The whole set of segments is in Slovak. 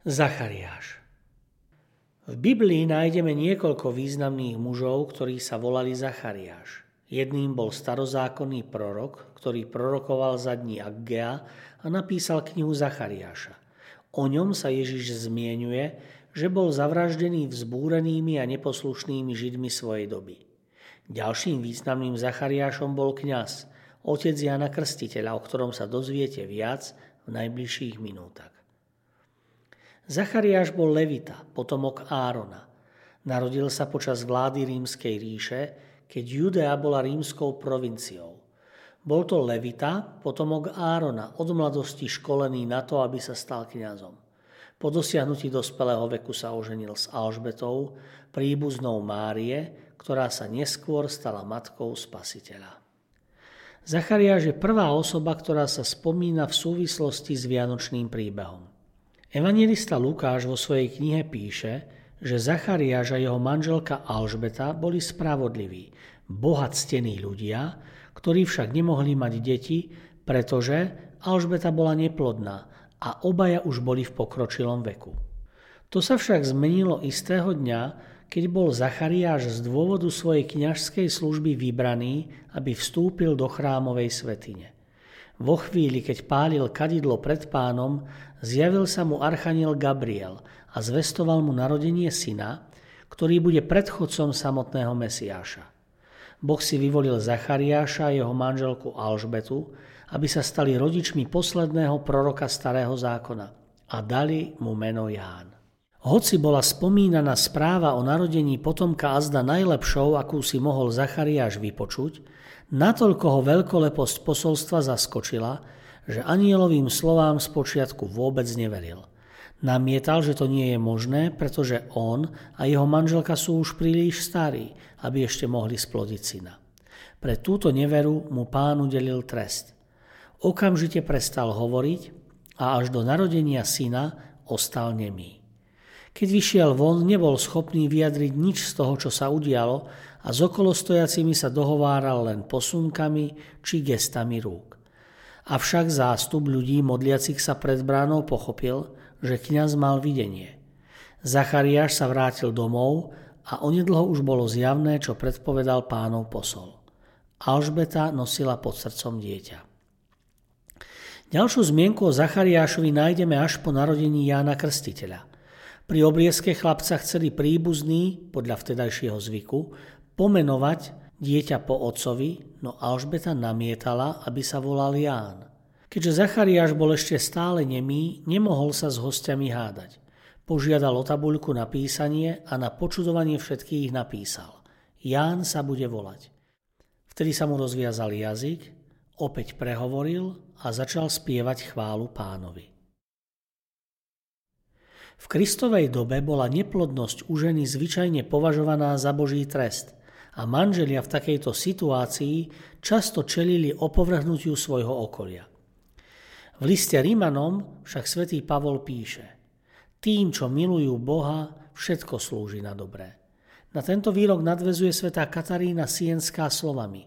Zachariáš. V Biblii nájdeme niekoľko významných mužov, ktorí sa volali Zachariáš. Jedným bol starozákonný prorok, ktorý prorokoval za dní Aggea a napísal knihu Zachariáša. O ňom sa Ježiš zmienuje, že bol zavraždený vzbúrenými a neposlušnými židmi svojej doby. Ďalším významným Zachariášom bol kňaz, otec Jana Krstiteľa, o ktorom sa dozviete viac v najbližších minútach. Zachariáš bol Levita, potomok Árona. Narodil sa počas vlády rímskej ríše, keď Judea bola rímskou provinciou. Bol to Levita, potomok Árona, od mladosti školený na to, aby sa stal kňazom. Po dosiahnutí dospelého veku sa oženil s Alžbetou, príbuznou Márie, ktorá sa neskôr stala matkou spasiteľa. Zachariáš je prvá osoba, ktorá sa spomína v súvislosti s Vianočným príbehom. Evangelista Lukáš vo svojej knihe píše, že Zachariáš a jeho manželka Alžbeta boli spravodliví, bohatstení ľudia, ktorí však nemohli mať deti, pretože Alžbeta bola neplodná a obaja už boli v pokročilom veku. To sa však zmenilo istého dňa, keď bol Zachariáš z dôvodu svojej kňažskej služby vybraný, aby vstúpil do chrámovej svetine. Vo chvíli, keď pálil kadidlo pred pánom, zjavil sa mu archaniel Gabriel a zvestoval mu narodenie syna, ktorý bude predchodcom samotného Mesiáša. Boh si vyvolil Zachariáša a jeho manželku Alžbetu, aby sa stali rodičmi posledného proroka starého zákona a dali mu meno Ján. Hoci bola spomínaná správa o narodení potomka azda najlepšou, akú si mohol Zachariáš vypočuť, Natoľko ho veľkoleposť posolstva zaskočila, že anielovým slovám spočiatku vôbec neveril. Namietal, že to nie je možné, pretože on a jeho manželka sú už príliš starí, aby ešte mohli splodiť syna. Pre túto neveru mu pán udelil trest. Okamžite prestal hovoriť a až do narodenia syna ostal nemý. Keď vyšiel von, nebol schopný vyjadriť nič z toho, čo sa udialo, a s okolostojacimi sa dohováral len posunkami či gestami rúk. Avšak zástup ľudí modliacich sa pred bránou pochopil, že kňaz mal videnie. Zachariáš sa vrátil domov a onedlho už bolo zjavné, čo predpovedal pánov posol. Alžbeta nosila pod srdcom dieťa. Ďalšiu zmienku o Zachariášovi nájdeme až po narodení Jána Krstiteľa. Pri obriezke chlapca chceli príbuzný, podľa vtedajšieho zvyku, pomenovať dieťa po otcovi, no Alžbeta namietala, aby sa volal Ján. Keďže Zachariáš bol ešte stále nemý, nemohol sa s hostiami hádať. Požiadal o tabuľku na písanie a na počudovanie všetkých napísal. Ján sa bude volať. Vtedy sa mu rozviazal jazyk, opäť prehovoril a začal spievať chválu pánovi. V Kristovej dobe bola neplodnosť u ženy zvyčajne považovaná za Boží trest – a manželia v takejto situácii často čelili opovrhnutiu svojho okolia. V liste Rímanom však svätý Pavol píše Tým, čo milujú Boha, všetko slúži na dobré. Na tento výrok nadvezuje svätá Katarína Sienská slovami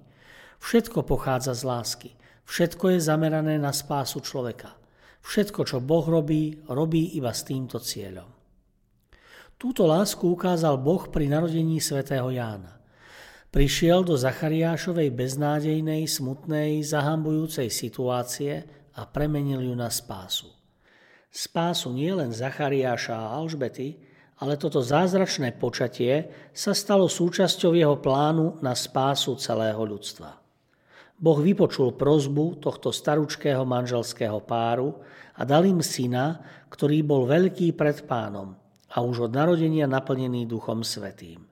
Všetko pochádza z lásky, všetko je zamerané na spásu človeka. Všetko, čo Boh robí, robí iba s týmto cieľom. Túto lásku ukázal Boh pri narodení svätého Jána. Prišiel do Zachariášovej beznádejnej, smutnej, zahambujúcej situácie a premenil ju na spásu. Spásu nielen Zachariáša a Alžbety, ale toto zázračné počatie sa stalo súčasťou jeho plánu na spásu celého ľudstva. Boh vypočul prozbu tohto staručkého manželského páru a dal im syna, ktorý bol veľký pred pánom a už od narodenia naplnený Duchom Svetým.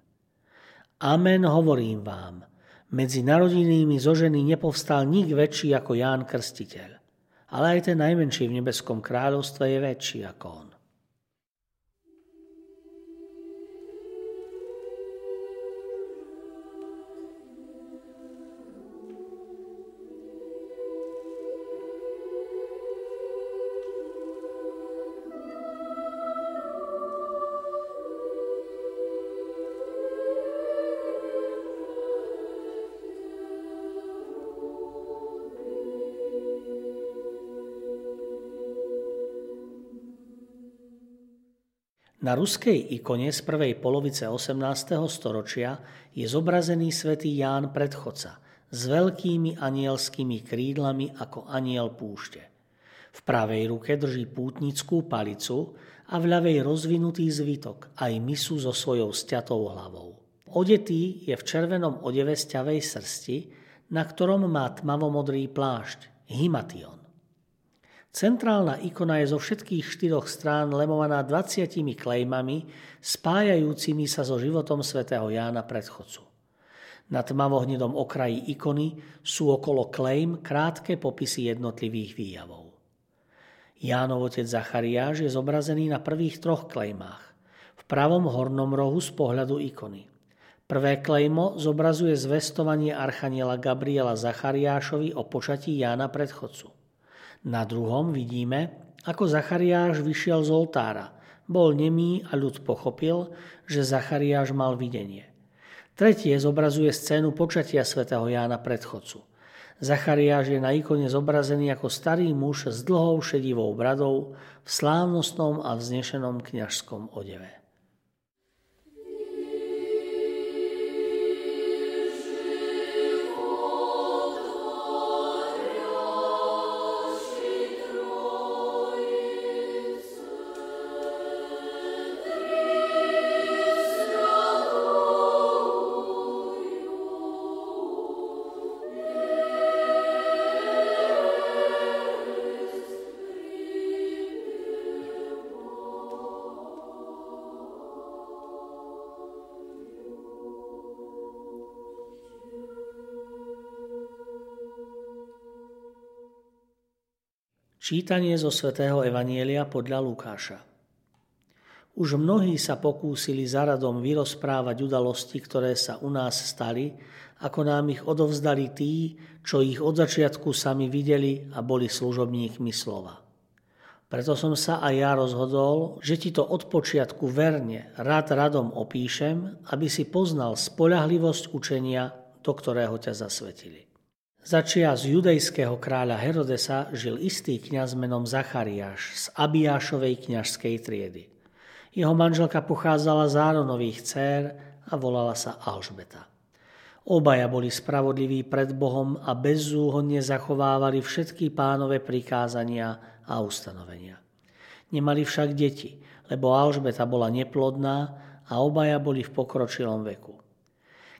Amen hovorím vám, medzi narodenými zo ženy nepovstal nik väčší ako Ján Krstiteľ, ale aj ten najmenší v nebeskom kráľovstve je väčší ako on. Na ruskej ikone z prvej polovice 18. storočia je zobrazený svätý Ján Predchodca s veľkými anielskými krídlami ako aniel púšte. V pravej ruke drží pútnickú palicu a v ľavej rozvinutý zvitok aj misu so svojou stiatou hlavou. Odetý je v červenom odeve sťavej srsti, na ktorom má tmavomodrý plášť, himation. Centrálna ikona je zo všetkých štyroch strán lemovaná 20 klejmami, spájajúcimi sa so životom svätého Jána predchodcu. Na tmavohnedom okraji ikony sú okolo klejm krátke popisy jednotlivých výjavov. Jánov otec Zachariáš je zobrazený na prvých troch klejmách. V pravom hornom rohu z pohľadu ikony. Prvé klejmo zobrazuje zvestovanie archaniela Gabriela Zachariášovi o počatí Jána predchodcu. Na druhom vidíme, ako Zachariáš vyšiel z oltára. Bol nemý a ľud pochopil, že Zachariáš mal videnie. Tretie zobrazuje scénu počatia svätého Jána predchodcu. Zachariáš je na ikone zobrazený ako starý muž s dlhou šedivou bradou v slávnostnom a vznešenom kňažskom odeve. Čítanie zo svätého Evanielia podľa Lukáša. Už mnohí sa pokúsili zaradom vyrozprávať udalosti, ktoré sa u nás stali, ako nám ich odovzdali tí, čo ich od začiatku sami videli a boli služobníkmi slova. Preto som sa aj ja rozhodol, že ti to od počiatku verne, rad radom opíšem, aby si poznal spolahlivosť učenia, do ktorého ťa zasvetili. Začia z judejského kráľa Herodesa žil istý kňaz menom Zachariáš z Abiášovej kňažskej triedy. Jeho manželka pochádzala z Áronových dcer a volala sa Alžbeta. Obaja boli spravodliví pred Bohom a bezzúhodne zachovávali všetky pánové prikázania a ustanovenia. Nemali však deti, lebo Alžbeta bola neplodná a obaja boli v pokročilom veku.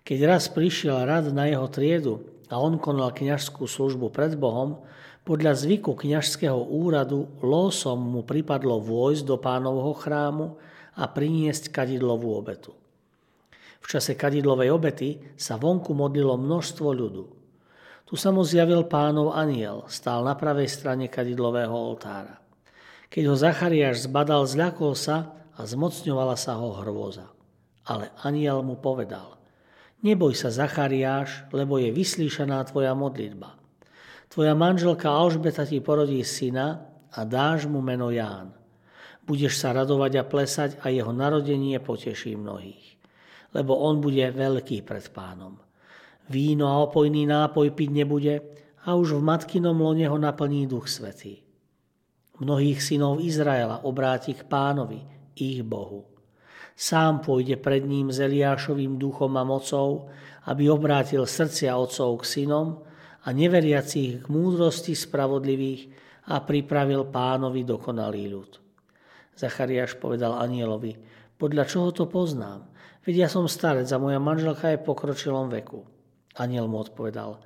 Keď raz prišiel rad na jeho triedu, a on konal kňažskú službu pred Bohom, podľa zvyku kňažského úradu losom mu pripadlo vojsť do pánovho chrámu a priniesť kadidlovú obetu. V čase kadidlovej obety sa vonku modlilo množstvo ľudu. Tu sa mu zjavil pánov aniel, stál na pravej strane kadidlového oltára. Keď ho Zachariáš zbadal, zľakol sa a zmocňovala sa ho hrôza. Ale aniel mu povedal – Neboj sa, Zachariáš, lebo je vyslíšaná tvoja modlitba. Tvoja manželka Alžbeta ti porodí syna a dáš mu meno Ján. Budeš sa radovať a plesať a jeho narodenie poteší mnohých. Lebo on bude veľký pred pánom. Víno a opojný nápoj piť nebude a už v matkinom lone ho naplní duch svetý. Mnohých synov Izraela obráti k pánovi, ich Bohu Sám pôjde pred ním s Eliášovým duchom a mocou, aby obrátil srdcia otcov k synom a neveriacich k múdrosti spravodlivých a pripravil pánovi dokonalý ľud. Zachariáš povedal anielovi, podľa čoho to poznám? Veď ja som starec a moja manželka je pokročilom veku. Aniel mu odpovedal,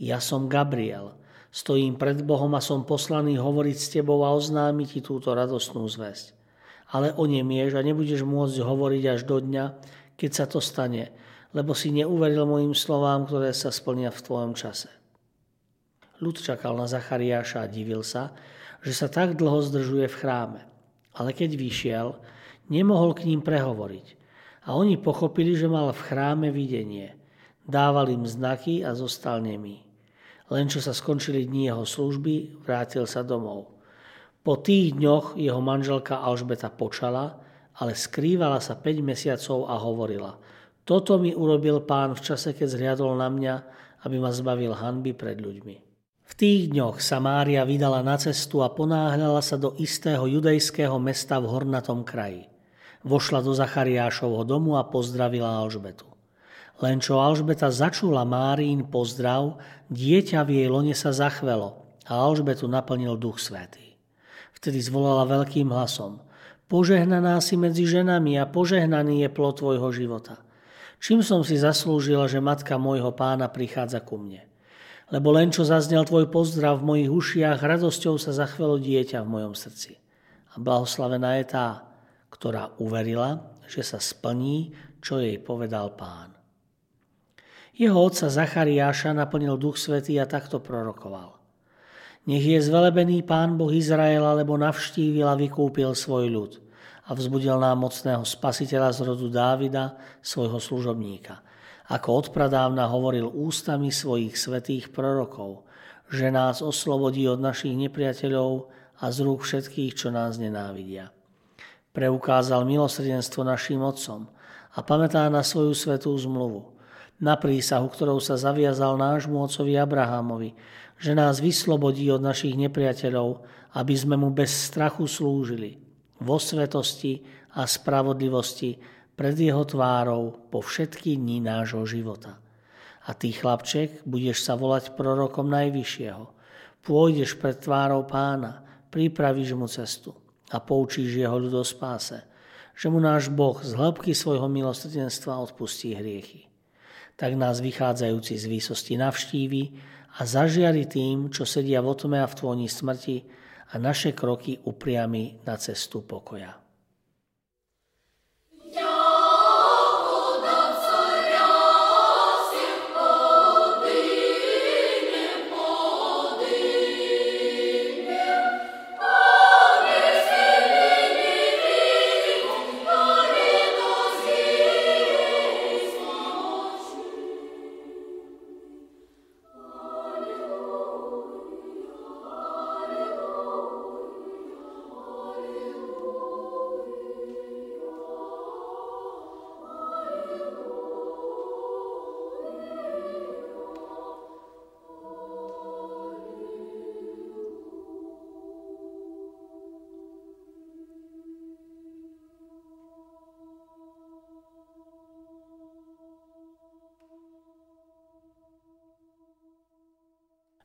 Ja som Gabriel. Stojím pred Bohom a som poslaný hovoriť s tebou a oznámiť ti túto radostnú zväzť. Ale onemieš a nebudeš môcť hovoriť až do dňa, keď sa to stane, lebo si neuveril mojim slovám, ktoré sa splnia v tvojom čase. Ľud čakal na Zachariáša a divil sa, že sa tak dlho zdržuje v chráme. Ale keď vyšiel, nemohol k ním prehovoriť. A oni pochopili, že mal v chráme videnie. Dával im znaky a zostal nemý. Len čo sa skončili dni jeho služby, vrátil sa domov. Po tých dňoch jeho manželka Alžbeta počala, ale skrývala sa 5 mesiacov a hovorila Toto mi urobil pán v čase, keď zhliadol na mňa, aby ma zbavil hanby pred ľuďmi. V tých dňoch sa Mária vydala na cestu a ponáhľala sa do istého judejského mesta v hornatom kraji. Vošla do Zachariášovho domu a pozdravila Alžbetu. Len čo Alžbeta začula Márín pozdrav, dieťa v jej lone sa zachvelo a Alžbetu naplnil duch svätý. Vtedy zvolala veľkým hlasom Požehnaná si medzi ženami a požehnaný je plod tvojho života. Čím som si zaslúžila, že matka môjho pána prichádza ku mne? lebo len čo zaznel tvoj pozdrav v mojich ušiach, radosťou sa zachvelo dieťa v mojom srdci. A blahoslavená je tá, ktorá uverila, že sa splní, čo jej povedal pán. Jeho otca Zachariáša naplnil duch svetý a takto prorokoval. Nech je zvelebený pán Boh Izraela, lebo navštívil a vykúpil svoj ľud a vzbudil nám mocného spasiteľa z rodu Dávida, svojho služobníka – ako odpradávna hovoril ústami svojich svetých prorokov, že nás oslobodí od našich nepriateľov a z rúk všetkých, čo nás nenávidia. Preukázal milosrdenstvo našim otcom a pamätá na svoju svetú zmluvu, na prísahu, ktorou sa zaviazal nášmu otcovi Abrahamovi, že nás vyslobodí od našich nepriateľov, aby sme mu bez strachu slúžili, vo svetosti a spravodlivosti pred jeho tvárou po všetky dní nášho života. A ty, chlapček, budeš sa volať prorokom Najvyššieho. Pôjdeš pred tvárou pána, pripravíš mu cestu a poučíš jeho ľud že mu náš Boh z hĺbky svojho milosrdenstva odpustí hriechy. Tak nás vychádzajúci z výsosti navštívi a zažiari tým, čo sedia v otme a v tvoni smrti a naše kroky upriami na cestu pokoja.